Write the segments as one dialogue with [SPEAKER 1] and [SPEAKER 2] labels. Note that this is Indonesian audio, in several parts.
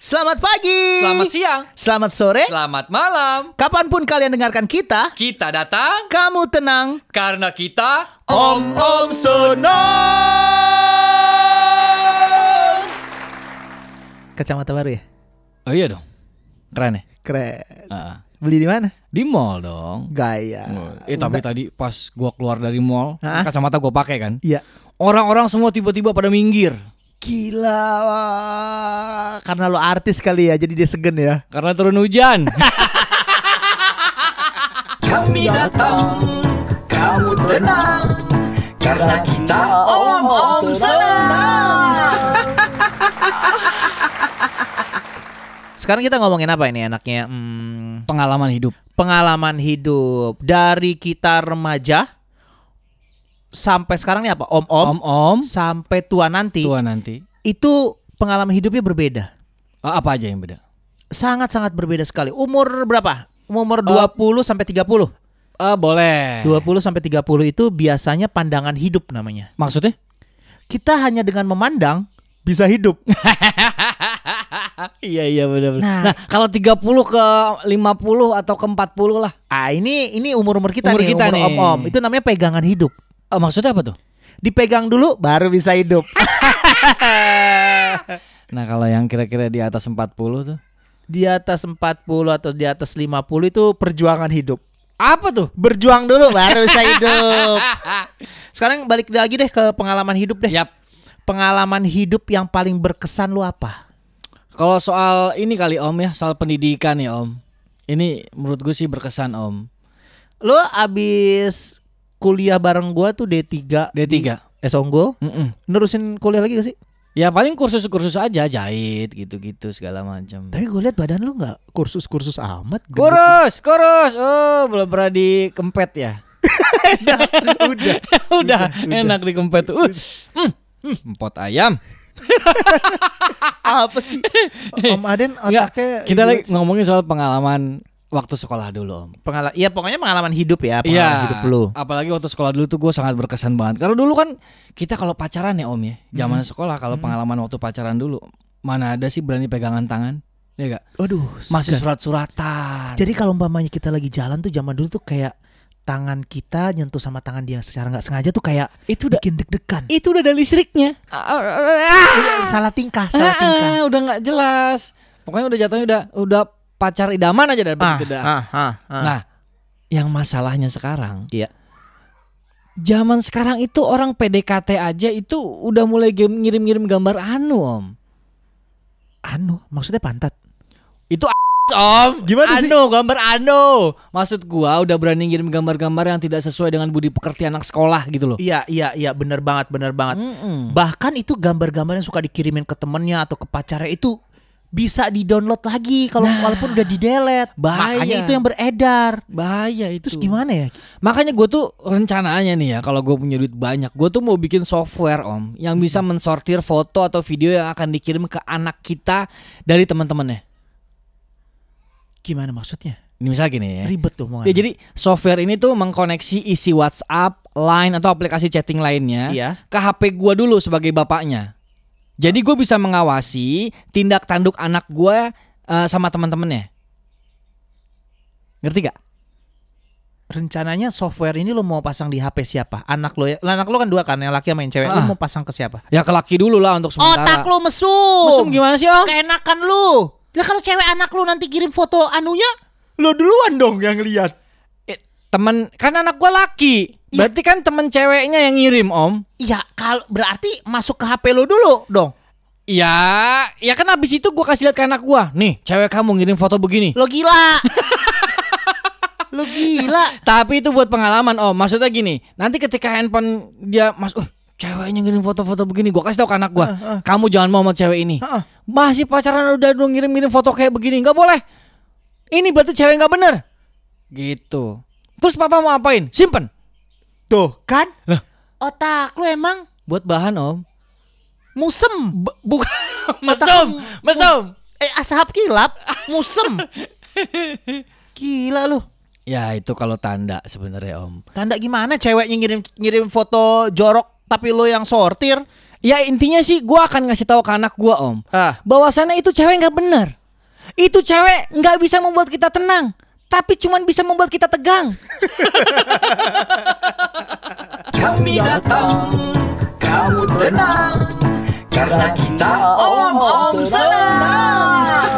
[SPEAKER 1] Selamat pagi.
[SPEAKER 2] Selamat siang.
[SPEAKER 1] Selamat sore.
[SPEAKER 2] Selamat malam.
[SPEAKER 1] Kapan pun kalian dengarkan kita,
[SPEAKER 2] Kita datang
[SPEAKER 1] kamu tenang.
[SPEAKER 2] karena kita
[SPEAKER 1] Om Om Sono. Kacamata baru ya?
[SPEAKER 2] Oh iya dong. Keren ya?
[SPEAKER 1] Keren.
[SPEAKER 2] Ah,
[SPEAKER 1] Beli di mana?
[SPEAKER 2] di mall dong.
[SPEAKER 1] Gaya.
[SPEAKER 2] Eh tapi tadi pas gua keluar dari mall, kacamata gua pakai kan.
[SPEAKER 1] Iya.
[SPEAKER 2] Orang-orang semua tiba-tiba pada minggir
[SPEAKER 1] Gila. wah. Karena lo artis kali ya, jadi dia segen ya.
[SPEAKER 2] karena turun hujan. Kami datang, kamu tenang, karena kita om om senang.
[SPEAKER 1] Sekarang kita ngomongin apa ini enaknya? Hmm,
[SPEAKER 2] Pengalaman hidup.
[SPEAKER 1] pengalaman hidup dari kita remaja sampai sekarang nih apa? Om-om
[SPEAKER 2] Om-om,
[SPEAKER 1] sampai tua nanti.
[SPEAKER 2] tua nanti.
[SPEAKER 1] Itu pengalaman hidupnya berbeda.
[SPEAKER 2] Ah, Apa aja yang beda?
[SPEAKER 1] Sangat-sangat berbeda sekali. Umur berapa? Umur
[SPEAKER 2] Oh.
[SPEAKER 1] 20 sampai 30.
[SPEAKER 2] Ah, boleh.
[SPEAKER 1] 20 sampai 30 itu biasanya pandangan hidup namanya.
[SPEAKER 2] Maksudnya?
[SPEAKER 1] Kita hanya dengan memandang bisa hidup.
[SPEAKER 2] iya iya benar benar.
[SPEAKER 1] Nah.
[SPEAKER 2] Nah, kalau 30 ke 50 atau ke 40 lah.
[SPEAKER 1] Ah, ini ini umur-umur kita
[SPEAKER 2] Umur
[SPEAKER 1] nih,
[SPEAKER 2] kita
[SPEAKER 1] umur om-om. Itu namanya pegangan hidup.
[SPEAKER 2] Ah, maksudnya apa tuh?
[SPEAKER 1] Dipegang dulu baru bisa hidup.
[SPEAKER 2] Nah, kalau yang kira-kira di atas 40 tuh.
[SPEAKER 1] di atas 40 atau di atas 50 itu perjuangan hidup.
[SPEAKER 2] Apa tuh?
[SPEAKER 1] Berjuang dulu baru bisa hidup. Sekarang balik lagi deh ke pengalaman hidup deh.
[SPEAKER 2] Yap.
[SPEAKER 1] Pengalaman hidup yang paling berkesan lu apa?
[SPEAKER 2] Kalau soal ini kali Om ya, soal pendidikan ya Om. Ini menurut gue sih berkesan Om.
[SPEAKER 1] Lu abis kuliah bareng gua tuh D3
[SPEAKER 2] D3.
[SPEAKER 1] di Esonggol.
[SPEAKER 2] Mm-mm.
[SPEAKER 1] Nerusin kuliah lagi gak sih?
[SPEAKER 2] Ya paling kursus-kursus aja jahit gitu-gitu segala macam.
[SPEAKER 1] Tapi gue lihat badan lu nggak kursus-kursus amat. gendut.
[SPEAKER 2] Kurus, kurus. Oh, belum pernah dikempet ya.
[SPEAKER 1] Udah.
[SPEAKER 2] udah, enak dikempet tuh. Uh, hmm, hmm, empot ayam.
[SPEAKER 1] Apa sih? Om Aden otaknya
[SPEAKER 2] kita
[SPEAKER 1] gila
[SPEAKER 2] lagi ngomongin soal pengalaman waktu sekolah dulu Om.
[SPEAKER 1] pengalaman. Iya pokoknya pengalaman hidup ya. Pengalaman
[SPEAKER 2] Iya,
[SPEAKER 1] hidup lu.
[SPEAKER 2] apalagi waktu sekolah dulu tuh gue sangat berkesan banget. Karena dulu kan kita kalau pacaran ya Om ya, zaman sekolah kalau pengalaman waktu pacaran dulu, mana ada sih berani pegangan tangan? Ya gak?
[SPEAKER 1] Waduh.
[SPEAKER 2] Masih surat-suratan.
[SPEAKER 1] Jadi kalau umpamanya kita lagi jalan tuh zaman dulu tuh kayak tangan kita nyentuh sama tangan dia secara nggak sengaja tuh kayak
[SPEAKER 2] itu udah
[SPEAKER 1] bikin deg-degan.
[SPEAKER 2] itu udah ada listriknya.
[SPEAKER 1] Salah tingkah, salah tingkah.
[SPEAKER 2] Ah, udah nggak jelas. Pokoknya udah jatuhnya udah udah pacar idaman aja dah
[SPEAKER 1] Ah,
[SPEAKER 2] begitu dah.
[SPEAKER 1] ah, ah, ah.
[SPEAKER 2] Nah, yang masalahnya sekarang,
[SPEAKER 1] Iya.
[SPEAKER 2] zaman sekarang itu orang PDKT aja itu udah mulai ngirim-ngirim gambar anu om.
[SPEAKER 1] anu, maksudnya pantat.
[SPEAKER 2] Itu om.
[SPEAKER 1] Gimana sih?
[SPEAKER 2] anu, gambar anu. Maksud gua udah berani ngirim gambar-gambar yang tidak sesuai dengan budi pekerti anak sekolah gitu loh.
[SPEAKER 1] Iya, iya, iya, bener banget, bener banget.
[SPEAKER 2] Mm-mm.
[SPEAKER 1] Bahkan itu gambar-gambar yang suka dikirimin ke temennya atau ke pacarnya itu bisa di-download lagi kalau
[SPEAKER 2] Nah,
[SPEAKER 1] walaupun udah di-delete.
[SPEAKER 2] bahaya.
[SPEAKER 1] Makanya itu yang beredar.
[SPEAKER 2] Bahaya itu.
[SPEAKER 1] Terus gimana ya?
[SPEAKER 2] Makanya gue tuh rencananya nih ya kalau gue punya duit banyak, gue tuh mau bikin software om yang bisa mensortir foto atau video yang akan dikirim ke anak kita dari teman-temannya.
[SPEAKER 1] Gimana maksudnya?
[SPEAKER 2] Ini misalnya gini ya.
[SPEAKER 1] Ribet tuh omongannya.
[SPEAKER 2] Ya, jadi software ini tuh mengkoneksi isi WhatsApp, Line atau aplikasi chatting lainnya
[SPEAKER 1] Iya.
[SPEAKER 2] ke HP gua dulu sebagai bapaknya. Jadi gue bisa mengawasi tindak tanduk anak gue eh, sama teman-temannya. Ngerti gak?
[SPEAKER 1] rencananya software ini lo mau pasang di HP siapa? Anak lo ya? Lah, Anak lo kan dua kan, yang laki sama yang cewek. Lo
[SPEAKER 2] Ah.
[SPEAKER 1] mau pasang ke siapa?
[SPEAKER 2] Ya ke laki dulu lah untuk sementara.
[SPEAKER 1] Otak lo mesum.
[SPEAKER 2] Mesum gimana sih om?
[SPEAKER 1] Keenakan lu. Lah kalau cewek anak lu nanti kirim foto anunya, lo duluan dong yang lihat.
[SPEAKER 2] Temen kan anak gua laki.
[SPEAKER 1] Iya.
[SPEAKER 2] berarti kan temen ceweknya yang ngirim om.
[SPEAKER 1] Iya, kalau berarti masuk ke HP lo dulu dong.
[SPEAKER 2] ya ya kan abis itu gua kasih lihat ke anak gua. Nih cewek kamu ngirim foto begini.
[SPEAKER 1] Lo gila. lo gila.
[SPEAKER 2] tapi itu buat pengalaman om. Maksudnya gini nanti ketika handphone dia mas uh ceweknya ngirim foto-foto begini. Gua kasih tau ke anak gua kamu jangan mau sama cewek ini.
[SPEAKER 1] Heeh.
[SPEAKER 2] masih pacaran udah dong ngirim-ngirim foto kayak begini. Nggak boleh. Ini berarti cewek nggak bener. Gitu terus papa mau apain simpen
[SPEAKER 1] Tuh, kan?
[SPEAKER 2] Lah.
[SPEAKER 1] Otak lu emang
[SPEAKER 2] buat bahan om
[SPEAKER 1] musem.
[SPEAKER 2] B- bukan mesum mesum
[SPEAKER 1] Eh, ashab kilap, musem. Gila lu.
[SPEAKER 2] Ya itu kalau tanda sebenarnya om.
[SPEAKER 1] Tanda gimana ceweknya ngirim ngirim foto jorok tapi lo yang sortir?
[SPEAKER 2] Ya intinya sih gue akan ngasih tahu ke anak gue om
[SPEAKER 1] Ah.
[SPEAKER 2] bahwasannya itu cewek nggak bener. Itu cewek nggak bisa membuat kita tenang, tapi cuman bisa membuat kita tegang.
[SPEAKER 3] Kami datang, kamu tenang Karena kita om-om senang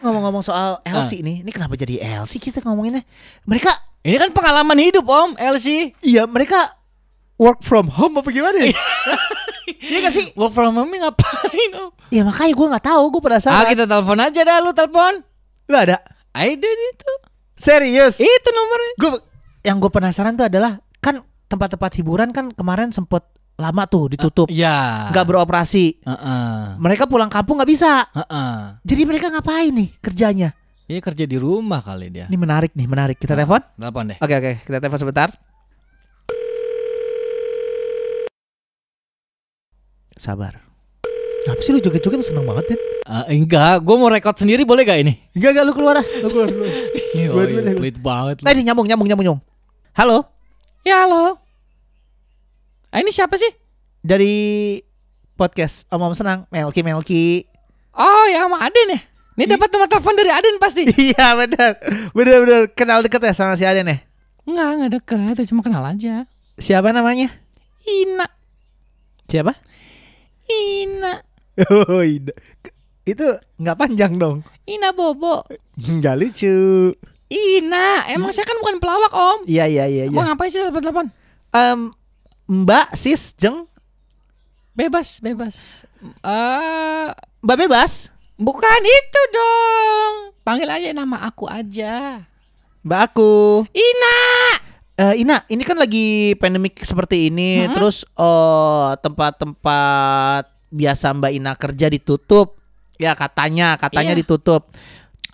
[SPEAKER 1] Ngomong-ngomong soal LC nih, ini kenapa jadi LC kita ngomonginnya? Mereka,
[SPEAKER 2] Ini kan pengalaman hidup om, Elsie.
[SPEAKER 1] iya mereka work from home apa gimana? ya? Iya gak sih?
[SPEAKER 2] Work from home ngapain om?
[SPEAKER 1] Ya makanya gue nggak tahu, gue
[SPEAKER 2] Ah
[SPEAKER 1] penasaran.
[SPEAKER 2] kita telepon aja dah lu telepon.
[SPEAKER 1] Lu ada?
[SPEAKER 2] Ada itu.
[SPEAKER 1] Serius?
[SPEAKER 2] Itu nomornya.
[SPEAKER 1] Gue yang gue penasaran tuh adalah kan tempat-tempat hiburan kan kemarin sempet lama tuh ditutup,
[SPEAKER 2] Ya.
[SPEAKER 1] nggak beroperasi.
[SPEAKER 2] Heeh.
[SPEAKER 1] Mereka pulang kampung nggak bisa.
[SPEAKER 2] Heeh.
[SPEAKER 1] Jadi mereka ngapain nih kerjanya?
[SPEAKER 2] Dia kerja di rumah kali dia.
[SPEAKER 1] Ini menarik nih, menarik. Kita telepon?
[SPEAKER 2] Telepon deh.
[SPEAKER 1] Oke oke, kita telepon sebentar. Sabar. Kenapa sih lu joget-joget tuh seneng banget, Den?
[SPEAKER 2] Eh, enggak, gue mau rekod sendiri boleh gak ini?
[SPEAKER 1] Enggak, enggak, lu keluar dah. Lu keluar dulu.
[SPEAKER 2] Oh,
[SPEAKER 1] dulu deh.
[SPEAKER 2] pelit banget lu.
[SPEAKER 1] Tadi nyambung, nyambung, nyambung, nyambung. Halo,
[SPEAKER 2] Ya halo. Ah, ini siapa sih?
[SPEAKER 1] dari podcast Om Om Senang, Melki Melki.
[SPEAKER 2] Oh ya sama Aden ya. Ini dapat nomor telepon dari Aden pasti.
[SPEAKER 1] iya, benar. Benar, benar. Kenal deket ya sama si Aden ya?
[SPEAKER 2] Enggak, enggak dekat, cuma kenal aja.
[SPEAKER 1] Siapa namanya?
[SPEAKER 2] Ina,
[SPEAKER 1] Siapa?
[SPEAKER 2] Ina,
[SPEAKER 1] Oh, Ida. Itu nggak panjang dong.
[SPEAKER 2] Ina Bobo.
[SPEAKER 1] Nggak lucu.
[SPEAKER 2] Ina, emang saya kan bukan pelawak om.
[SPEAKER 1] Iya, iya, iya.
[SPEAKER 2] Mau
[SPEAKER 1] iya.
[SPEAKER 2] ngapain sih telepon-telepon?
[SPEAKER 1] Em, Mbak, Sis, Jeng,
[SPEAKER 2] Bebas, bebas. Eh,
[SPEAKER 1] Mbak bebas.
[SPEAKER 2] bukan itu dong. Panggil aja nama aku aja.
[SPEAKER 1] Mbak aku.
[SPEAKER 2] Ina.
[SPEAKER 1] Eh, Ina, ini kan lagi pandemik seperti ini, terus eh, tempat-tempat biasa Mbak Ina kerja ditutup. Ya katanya, katanya
[SPEAKER 2] Iya.
[SPEAKER 1] ditutup.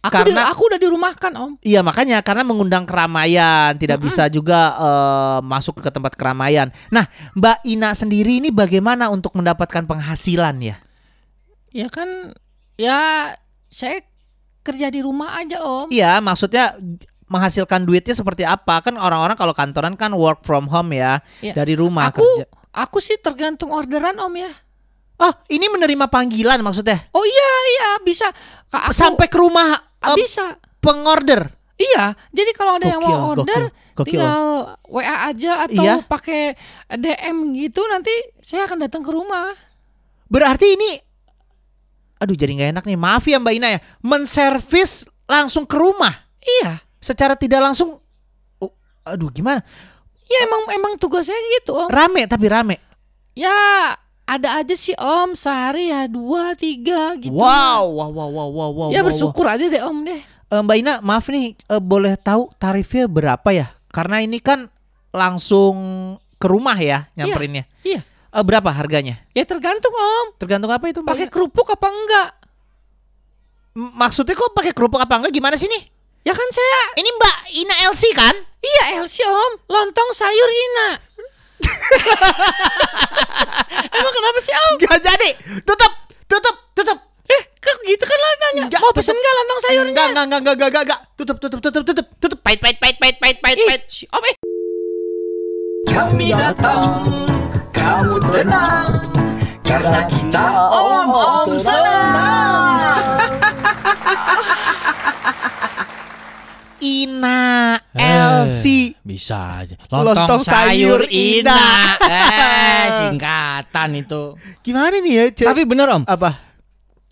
[SPEAKER 2] Aku
[SPEAKER 1] Karena-
[SPEAKER 2] di- aku udah dirumahkan om.
[SPEAKER 1] Iya makanya karena mengundang keramaian tidak bisa juga eh, masuk ke tempat keramaian. Nah Mbak Ina sendiri ini bagaimana untuk mendapatkan penghasilan ya?
[SPEAKER 2] Ya kan, ya saya kerja di rumah aja om.
[SPEAKER 1] Iya maksudnya menghasilkan duitnya seperti apa? Kan orang-orang kalau kantoran kan work from home ya
[SPEAKER 2] Iya.
[SPEAKER 1] dari rumah
[SPEAKER 2] Aku,
[SPEAKER 1] kerja.
[SPEAKER 2] aku sih tergantung orderan om ya.
[SPEAKER 1] Oh ini menerima panggilan maksudnya
[SPEAKER 2] Oh iya iya bisa. Aku,
[SPEAKER 1] sampai ke rumah
[SPEAKER 2] Ah,
[SPEAKER 1] eh,
[SPEAKER 2] bisa.
[SPEAKER 1] pengorder.
[SPEAKER 2] Iya, jadi kalau ada yang mau
[SPEAKER 1] Gokil,
[SPEAKER 2] order,
[SPEAKER 1] gokil, gokil.
[SPEAKER 2] tinggal WA aja atau
[SPEAKER 1] Iya.
[SPEAKER 2] pakai DM gitu, nanti saya akan datang ke rumah.
[SPEAKER 1] Berarti ini, aduh jadi nggak enak nih. Maaf ya Mbak Ina ya, menservis langsung ke rumah
[SPEAKER 2] Iya,
[SPEAKER 1] secara tidak langsung. Oh, aduh gimana?
[SPEAKER 2] ya emang emang tugasnya gitu om.
[SPEAKER 1] Rame tapi rame.
[SPEAKER 2] Ya ada aja sih om, sehari ya dua tiga gitu.
[SPEAKER 1] Wow, wow, wow, wow, wow, wow.
[SPEAKER 2] Ya
[SPEAKER 1] wow,
[SPEAKER 2] bersyukur aja deh om deh.
[SPEAKER 1] wow. Eh, Mbak Ina, maaf nih, eh, boleh tahu tarifnya berapa ya? Karena ini kan langsung ke rumah ya nyamperinnya.
[SPEAKER 2] Iya,
[SPEAKER 1] Eh, berapa harganya?
[SPEAKER 2] ya tergantung om.
[SPEAKER 1] Tergantung apa itu
[SPEAKER 2] Pakai kerupuk apa enggak?
[SPEAKER 1] M- Maksudnya kok pakai kerupuk apa enggak? Gimana sih nih?
[SPEAKER 2] Ya kan saya,
[SPEAKER 1] Ini Mbak Ina LC kan?
[SPEAKER 2] iya Elsie om, lontong sayur Ina. Emang kenapa sih om?
[SPEAKER 1] Gak jadi. Tutup, tutup, tutup.
[SPEAKER 2] Eh, kok gitu kan lo nanya?
[SPEAKER 1] Enggak,
[SPEAKER 2] mau pesen enggak lontong sayurnya?
[SPEAKER 1] Enggak, enggak, enggak, enggak, enggak, enggak, enggak. Tutup, tutup, tutup, tutup, tutup. Pait, pait, pait, pait, pait, pait, pait.
[SPEAKER 2] si om eh.
[SPEAKER 3] Kami datang, kamu tenang Karena kita om-om senang
[SPEAKER 1] Ina
[SPEAKER 2] Eh,
[SPEAKER 1] LC.
[SPEAKER 2] Bisa aja.
[SPEAKER 1] Lontong
[SPEAKER 2] Lontong,
[SPEAKER 1] sayur
[SPEAKER 2] sayur
[SPEAKER 1] Ina.
[SPEAKER 2] Ina. eh, singkatan itu.
[SPEAKER 1] Gimana nih ya?
[SPEAKER 2] Tapi bener om,
[SPEAKER 1] apa?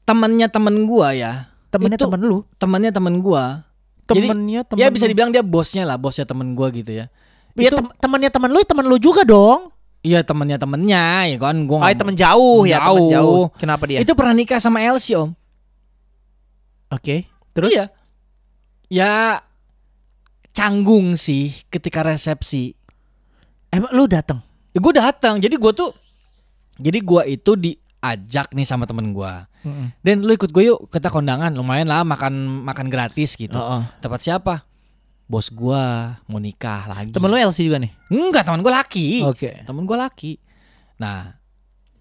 [SPEAKER 2] temennya temen gua ya.
[SPEAKER 1] Temennya
[SPEAKER 2] itu
[SPEAKER 1] temen lu?
[SPEAKER 2] Temennya temen gua. Jadi,
[SPEAKER 1] Temennya temen
[SPEAKER 2] Ya bisa dibilang dia bosnya lah, bosnya temen gua gitu ya.
[SPEAKER 1] Ya
[SPEAKER 2] itu-
[SPEAKER 1] tem- temennya temen lu, ya temen lu juga dong.
[SPEAKER 2] Iya temennya temennya ya kan
[SPEAKER 1] Oh,
[SPEAKER 2] gua nggak-
[SPEAKER 1] temen jauh ya, temen
[SPEAKER 2] Jauh.
[SPEAKER 1] jauh. Kenapa dia?
[SPEAKER 2] Itu pernah nikah sama Elsie om.
[SPEAKER 1] Oke. Terus?
[SPEAKER 2] Iya. Ya canggung sih ketika resepsi.
[SPEAKER 1] Emang lu datang?
[SPEAKER 2] Ya, gue datang. Jadi gue tuh jadi gua itu diajak nih sama temen gua. Dan lu ikut gue yuk kita kondangan lumayan lah makan makan gratis gitu.
[SPEAKER 1] Oh, oh.
[SPEAKER 2] Tempat siapa? Bos gua mau nikah lagi.
[SPEAKER 1] Temen lu LC juga nih?
[SPEAKER 2] Enggak, teman gua laki.
[SPEAKER 1] Oke.
[SPEAKER 2] Temen gua laki. Nah,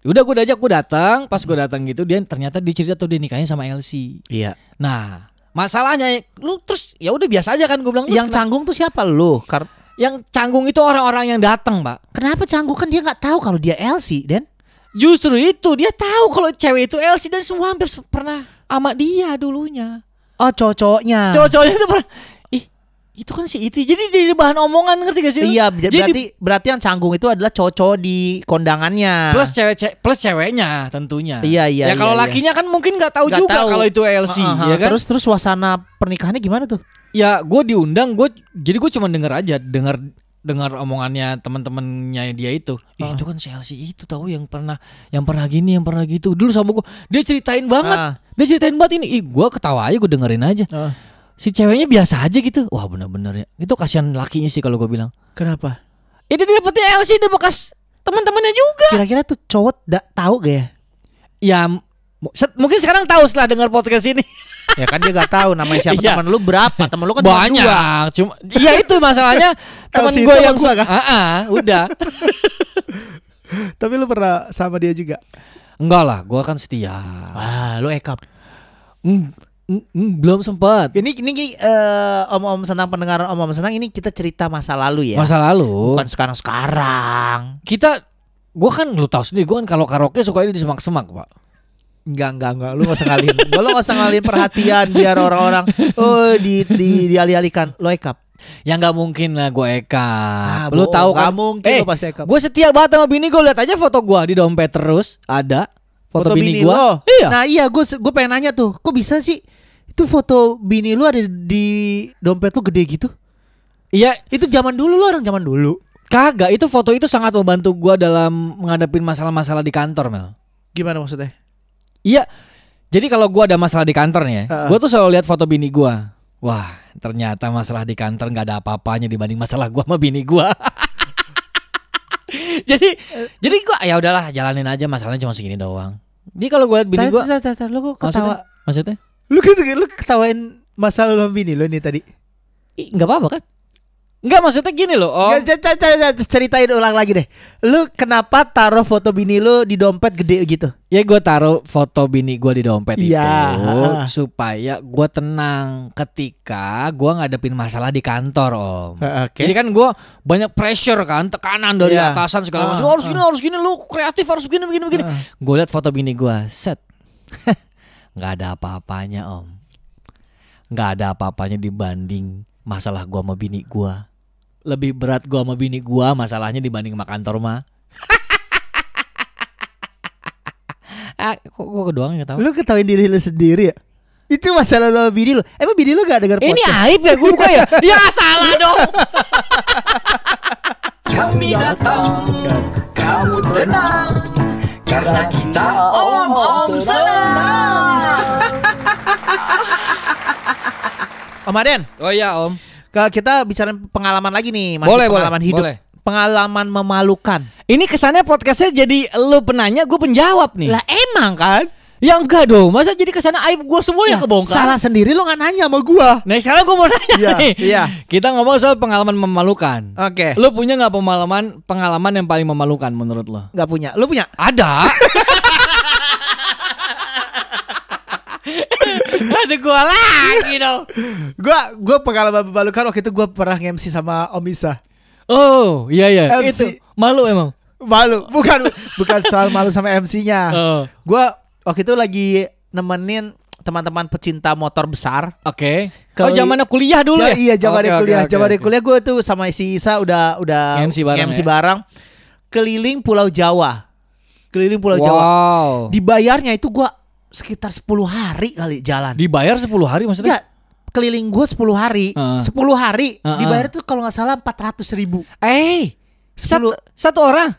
[SPEAKER 2] udah gue diajak gue datang, pas gue datang gitu dia ternyata dia cerita tuh dia nikahnya sama Elsie.
[SPEAKER 1] Iya.
[SPEAKER 2] Nah, masalahnya lu terus ya udah biasa aja kan gue bilang
[SPEAKER 1] Yang
[SPEAKER 2] kenapa-
[SPEAKER 1] canggung tuh siapa lu? Kar
[SPEAKER 2] yang canggung itu orang-orang yang datang, Pak.
[SPEAKER 1] Kenapa canggung kan dia nggak tahu kalau dia Elsie, Den?
[SPEAKER 2] Justru itu dia tahu kalau cewek itu Elsie dan semua hampir pernah sama dia dulunya.
[SPEAKER 1] Oh, cowok-cowoknya.
[SPEAKER 2] Cowok-cowoknya itu pernah itu kan si itu. Jadi jadi bahan omongan ngerti gak sih?
[SPEAKER 1] Iya,
[SPEAKER 2] Jadi
[SPEAKER 1] berarti berarti yang canggung itu adalah cowok-cowok di kondangannya.
[SPEAKER 2] plus cewek ce- plus ceweknya tentunya.
[SPEAKER 1] Iya, iya,
[SPEAKER 2] Ya kalau
[SPEAKER 1] iya, iya.
[SPEAKER 2] lakinya kan mungkin nggak tahu
[SPEAKER 1] Nggak
[SPEAKER 2] juga
[SPEAKER 1] tahu.
[SPEAKER 2] kalau itu Elsie,
[SPEAKER 1] Heeh,
[SPEAKER 2] ya kan?
[SPEAKER 1] Terus terus suasana pernikahannya gimana tuh?
[SPEAKER 2] ya gue diundang, gue jadi gue cuma denger aja, dengar dengar omongannya teman-temannya dia itu. Ih,
[SPEAKER 1] Ah.
[SPEAKER 2] itu kan si Elsie itu tahu yang pernah yang pernah gini, yang pernah gitu. Dulu sama gue, dia ceritain banget.
[SPEAKER 1] Ah.
[SPEAKER 2] Dia ceritain banget ini. Ih, gue ketawa aja, gue dengerin aja.
[SPEAKER 1] Ah.
[SPEAKER 2] Si ceweknya biasa aja gitu. Wah, bener-bener ya. Itu kasihan lakinya sih kalau gue bilang.
[SPEAKER 1] Kenapa?
[SPEAKER 2] Ya dia dapetnya Elsie dan bekas teman-temannya juga.
[SPEAKER 1] Kira-kira tuh cowok da- tahu gak ya?
[SPEAKER 2] Ya set- mungkin sekarang tahu setelah dengar podcast ini.
[SPEAKER 1] Ya kan dia gak tahu namanya siapa
[SPEAKER 2] Iya.
[SPEAKER 1] teman lu berapa? Temen lu kan cuma dua.
[SPEAKER 2] Banyak. Cuma iya itu masalahnya teman gue yang
[SPEAKER 1] gua kan?
[SPEAKER 2] Ah, ah, udah.
[SPEAKER 1] Tapi lu pernah sama dia juga?
[SPEAKER 2] Enggak lah, gue kan setia.
[SPEAKER 1] Wah, lu ekap.
[SPEAKER 2] Mm, mm, mm, belum sempat.
[SPEAKER 1] Ini ini eh, om-om senang pendengar om-om senang ini kita cerita masa lalu ya.
[SPEAKER 2] Masa lalu
[SPEAKER 1] Bukan sekarang-sekarang.
[SPEAKER 2] kita gue kan lu tahu sendiri gue kan kalau karaoke suka di semak-semak pak
[SPEAKER 1] Enggak, enggak, enggak. Lu gak usah ngalihin. lu gak usah ngalihin perhatian biar orang-orang oh di di dialih-alihkan. Lu ekap.
[SPEAKER 2] ya nggak mungkin lah gue Eka
[SPEAKER 1] Ah,
[SPEAKER 2] lu tahu kan
[SPEAKER 1] mungkin
[SPEAKER 2] eh
[SPEAKER 1] pasti Eka.
[SPEAKER 2] gue setia banget sama bini gue lihat aja foto gue di dompet terus ada foto, bini, gue
[SPEAKER 1] lo.
[SPEAKER 2] iya
[SPEAKER 1] Nah, iya gue gue pengen nanya tuh. Kok bisa sih itu foto bini lu ada di dompet lu gede gitu?
[SPEAKER 2] iya
[SPEAKER 1] Itu zaman dulu lu orang zaman dulu.
[SPEAKER 2] kagak itu foto itu sangat membantu gue dalam menghadapi masalah-masalah di kantor Mel
[SPEAKER 1] Gimana maksudnya?
[SPEAKER 2] Iya. Jadi kalau gua ada masalah di kantor nih ya,
[SPEAKER 1] Heeh.
[SPEAKER 2] gua tuh selalu lihat foto bini gua. Wah, ternyata masalah di kantor nggak ada apa-apanya dibanding masalah gua sama bini gua. jadi jadi gua ya udahlah jalanin aja masalahnya cuma segini doang. Jadi kalau gua lihat bini
[SPEAKER 1] Tar,
[SPEAKER 2] gua
[SPEAKER 1] tar, tar, tar, lu kok
[SPEAKER 2] maksudnya
[SPEAKER 1] ketawa?
[SPEAKER 2] maksudnya
[SPEAKER 1] Lu ketawa- lu ketawain masalah lu sama bini lu nih tadi.
[SPEAKER 2] ih, nggak apa-apa kan? Nggak maksudnya gini loh. Oh,
[SPEAKER 1] Nggak, c- c- c- ceritain ulang lagi deh. Lu kenapa taruh foto bini lu di dompet gede gitu?
[SPEAKER 2] ya gua taruh foto bini gua di dompet
[SPEAKER 1] Iya,
[SPEAKER 2] itu supaya gua tenang ketika gua ngadepin masalah di kantor, Om.
[SPEAKER 1] Oke.
[SPEAKER 2] Jadi kan gue banyak pressure kan, tekanan dari
[SPEAKER 1] Iya.
[SPEAKER 2] atasan segala macam. "Oh, harus gini, harus gini, lu kreatif harus begini, begini, begini.
[SPEAKER 1] Ah.
[SPEAKER 2] Gue liat foto bini gue, set, nggak ada apa-apanya om, nggak ada apa-apanya dibanding masalah gue sama bini gue. Lebih berat gue sama bini gue masalahnya dibanding sama kantor mah. ah, kok gue doang nggak tahu?
[SPEAKER 1] Lu ketawain diri lu sendiri ya? Itu masalah lu sama bini lu. Emang bini lu gak denger
[SPEAKER 2] Ini
[SPEAKER 1] podcast?
[SPEAKER 2] aib ya gue buka ya? ya salah dong.
[SPEAKER 3] Kami datang, kamu tenang, karena kita om-om senang.
[SPEAKER 1] Om Aden,
[SPEAKER 2] Oh iya om.
[SPEAKER 1] kita bicara pengalaman lagi nih, masih
[SPEAKER 2] Boleh, boleh,
[SPEAKER 1] pengalaman hidup.
[SPEAKER 2] boleh.
[SPEAKER 1] Pengalaman memalukan.
[SPEAKER 2] Ini kesannya podcastnya jadi lu penanya, gue penjawab nih.
[SPEAKER 1] Lah emang kan?
[SPEAKER 2] Ya enggak dong, masa jadi ke sana aib gue semua yang
[SPEAKER 1] Ya,
[SPEAKER 2] kebongkar.
[SPEAKER 1] Salah sendiri lu gak nanya sama gua.
[SPEAKER 2] Nah sekarang gue mau nanya
[SPEAKER 1] Iya,
[SPEAKER 2] nih.
[SPEAKER 1] iya.
[SPEAKER 2] Kita ngomong soal pengalaman memalukan.
[SPEAKER 1] Oke.
[SPEAKER 2] Lu punya nggak pengalaman pengalaman yang paling memalukan menurut lo?
[SPEAKER 1] Gak punya. Lu punya?
[SPEAKER 2] Ada. Ada gua lagi dong.
[SPEAKER 1] Gua gua pengalaman memalukan waktu itu gua pernah MC sama Om Isa.
[SPEAKER 2] Oh iya iya.
[SPEAKER 1] MC.
[SPEAKER 2] Itu malu emang.
[SPEAKER 1] Malu, bukan bukan soal malu sama MC-nya.
[SPEAKER 2] Oh.
[SPEAKER 1] Gua waktu itu lagi nemenin teman-teman pecinta motor besar.
[SPEAKER 2] Oke.
[SPEAKER 1] Kalau
[SPEAKER 2] oh zamannya kuliah dulu ya?
[SPEAKER 1] Iya, zaman
[SPEAKER 2] oke,
[SPEAKER 1] kuliah.
[SPEAKER 2] oke,
[SPEAKER 1] Zaman
[SPEAKER 2] oke.
[SPEAKER 1] kuliah gue tuh sama si Isa udah udah
[SPEAKER 2] MC bareng ya?
[SPEAKER 1] bareng. Keliling Pulau Jawa. Keliling Pulau Jawa.
[SPEAKER 2] Wow.
[SPEAKER 1] Dibayarnya itu gua sekitar 10 hari kali jalan.
[SPEAKER 2] Dibayar 10 hari maksudnya?
[SPEAKER 1] Enggak, keliling gua 10 hari.
[SPEAKER 2] Heeh.
[SPEAKER 1] 10 hari
[SPEAKER 2] Heeh.
[SPEAKER 1] dibayar tuh kalau nggak salah 400 ribu.
[SPEAKER 2] Eh, satu,
[SPEAKER 1] 10
[SPEAKER 2] satu orang.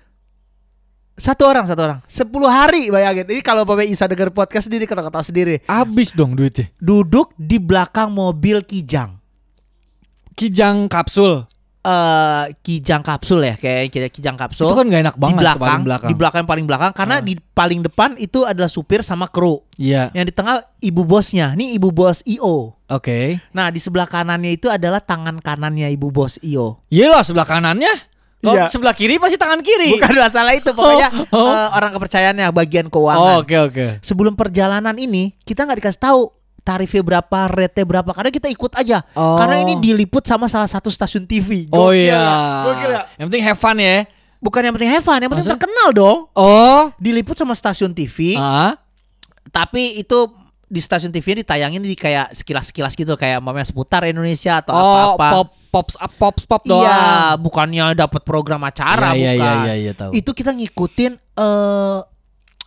[SPEAKER 1] Satu orang, satu orang. 10 hari bayangin. Ini kalau Bapak Isa denger podcast sendiri ketawa-ketawa sendiri.
[SPEAKER 2] Habis dong duitnya.
[SPEAKER 1] Duduk di belakang mobil Kijang.
[SPEAKER 2] Kijang kapsul.
[SPEAKER 1] Eh Kijang kapsul ya, kayak kayak Kijang kapsul.
[SPEAKER 2] Itu kan gak enak banget
[SPEAKER 1] di belakang,
[SPEAKER 2] paling belakang.
[SPEAKER 1] di belakang paling belakang karena
[SPEAKER 2] Ah.
[SPEAKER 1] di paling depan itu adalah supir sama kru.
[SPEAKER 2] Iya.
[SPEAKER 1] Yang di tengah ibu bosnya. Nih ibu bos IO.
[SPEAKER 2] Oke.
[SPEAKER 1] Nah, di sebelah kanannya itu adalah tangan kanannya ibu bos IO.
[SPEAKER 2] Iya loh sebelah kanannya. Kalau
[SPEAKER 1] Iya.
[SPEAKER 2] sebelah kiri pasti tangan kiri.
[SPEAKER 1] Bukan masalah itu, pokoknya
[SPEAKER 2] Oh, oh.
[SPEAKER 1] eh, orang kepercayaannya bagian
[SPEAKER 2] Oh,
[SPEAKER 1] keuangan.
[SPEAKER 2] Oke oke.
[SPEAKER 1] Sebelum perjalanan ini kita nggak dikasih tahu tarifnya berapa, rate berapa. Karena kita ikut aja.
[SPEAKER 2] Oh.
[SPEAKER 1] Karena ini diliput sama salah satu stasiun TV.
[SPEAKER 2] Oh
[SPEAKER 1] Gokil
[SPEAKER 2] iya.
[SPEAKER 1] ya? Gokil ya?
[SPEAKER 2] Yang penting have fun ya.
[SPEAKER 1] Bukan yang penting have fun, yang penting
[SPEAKER 2] Maksudnya?
[SPEAKER 1] terkenal dong.
[SPEAKER 2] Oh.
[SPEAKER 1] Diliput sama stasiun TV,
[SPEAKER 2] Ah.
[SPEAKER 1] tapi itu di stasiun TV ditayangin di kayak sekilas-sekilas gitu kayak mamanya seputar Indonesia atau
[SPEAKER 2] Oh,
[SPEAKER 1] apa-apa.
[SPEAKER 2] pop pops up pops pop doang.
[SPEAKER 1] Iya, bukannya dapat program acara
[SPEAKER 2] Iya, iya,
[SPEAKER 1] bukan.
[SPEAKER 2] iya, iya, tahu.
[SPEAKER 1] Itu kita ngikutin eh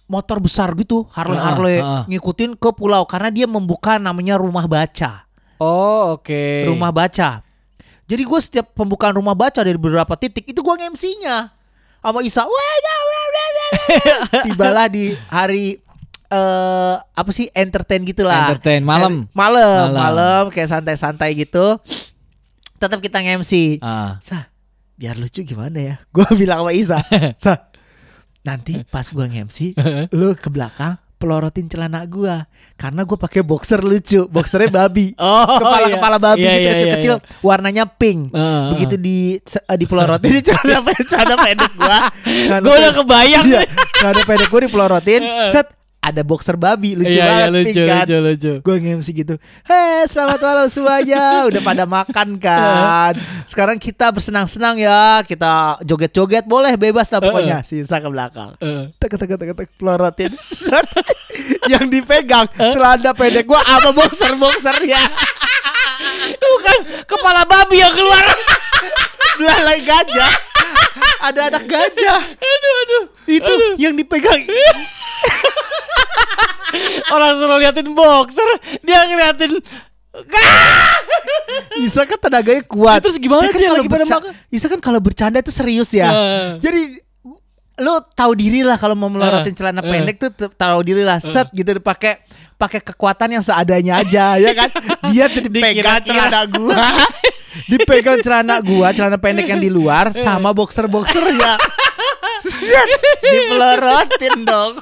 [SPEAKER 1] motor besar gitu, Harley
[SPEAKER 2] Ah,
[SPEAKER 1] Harley,
[SPEAKER 2] ah.
[SPEAKER 1] ngikutin ke pulau karena dia membuka namanya rumah baca.
[SPEAKER 2] Oh, oke.
[SPEAKER 1] Rumah baca. Jadi gue setiap pembukaan rumah baca dari beberapa titik itu gue nge-MC-nya sama Isa. Wah, wah, wah. Tibalah di hari eh apa sih entertain gitulah.
[SPEAKER 2] Entertain, malam.
[SPEAKER 1] Malam,
[SPEAKER 2] Malam.
[SPEAKER 1] malam kayak santai-santai gitu. Tetap kita nge-MC.
[SPEAKER 2] Ah.
[SPEAKER 1] Sa, biar lucu gimana ya? Gue bilang sama Isa, Sa, nanti pas gue nge-MC, lu ke belakang pelorotin celana gua. Karena gue pakai boxer lucu, boxernya babi,
[SPEAKER 2] Oh,
[SPEAKER 1] kepala
[SPEAKER 2] iya.
[SPEAKER 1] kepala babi
[SPEAKER 2] Iya,
[SPEAKER 1] gitu
[SPEAKER 2] iya,
[SPEAKER 1] kecil-kecil,
[SPEAKER 2] iya,
[SPEAKER 1] warnanya pink.
[SPEAKER 2] Heeh,
[SPEAKER 1] Begitu di se- eh, dipelorotin di celana celana pendek gua, celana
[SPEAKER 2] Gue udah kebayang.
[SPEAKER 1] Iya, celana pendek gua dipelorotin, set ada boxer babi. Lucu
[SPEAKER 2] Iya, iya,
[SPEAKER 1] banget
[SPEAKER 2] lucu,
[SPEAKER 1] pink kan.
[SPEAKER 2] lucu, lucu.
[SPEAKER 1] Gue nge-MC gitu Hei selamat malam semuanya. Udah pada makan kan? Sekarang kita bersenang-senang ya. Kita joget-joget Boleh bebas lah pokoknya. Sisa ke belakang. Tek tek tek tek pelorotin. Yang dipegang Celana pendek gue Apa boxer-boxernya.
[SPEAKER 2] Bukan kepala babi yang keluar.
[SPEAKER 1] Belalai gajah. Ada anak gajah.
[SPEAKER 2] Aduh, aduh.
[SPEAKER 1] Itu yang dipegang
[SPEAKER 2] Orang suruh liatin boxer, dia ngeliatin
[SPEAKER 1] Isa kan tenaganya kuat.
[SPEAKER 2] Terus gimana
[SPEAKER 1] kan
[SPEAKER 2] dia? lagi pada makan?
[SPEAKER 1] Isa kan kalau bercanda itu serius ya.
[SPEAKER 2] Eh.
[SPEAKER 1] Jadi lu tahu diri lah kalau mau melorotin celana
[SPEAKER 2] eh.
[SPEAKER 1] pendek tuh tahu diri lah. Set gitu pakai pakai kekuatan yang seadanya aja ya kan? Dia tuh dipegang celana gua. Dipegang celana gua celana pendek yang di luar sama boxer boxer ya dipelorotin dong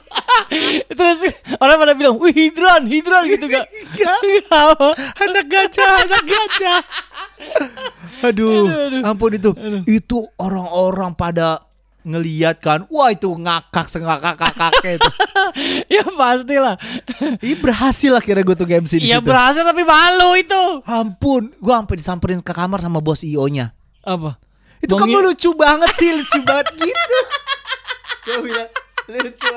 [SPEAKER 2] Terus orang pada bilang, wih hidran, hidran gitu gak?
[SPEAKER 1] Gak.
[SPEAKER 2] Apa?
[SPEAKER 1] anak gajah anak gajah aduh, ampun itu itu orang-orang pada ngeliat kan wah itu ngakak sengakak kakaknya itu
[SPEAKER 2] ya pastilah.
[SPEAKER 1] Ih berhasil akhirnya gue tuh MC di
[SPEAKER 2] Iya
[SPEAKER 1] situ.
[SPEAKER 2] berhasil tapi malu itu.
[SPEAKER 1] Ampun, gue sampai disamperin ke kamar sama bos IO-nya.
[SPEAKER 2] Apa?
[SPEAKER 1] Itu
[SPEAKER 2] Bang
[SPEAKER 1] kamu lucu banget sih, lucu banget gitu. Gue bilang lucu.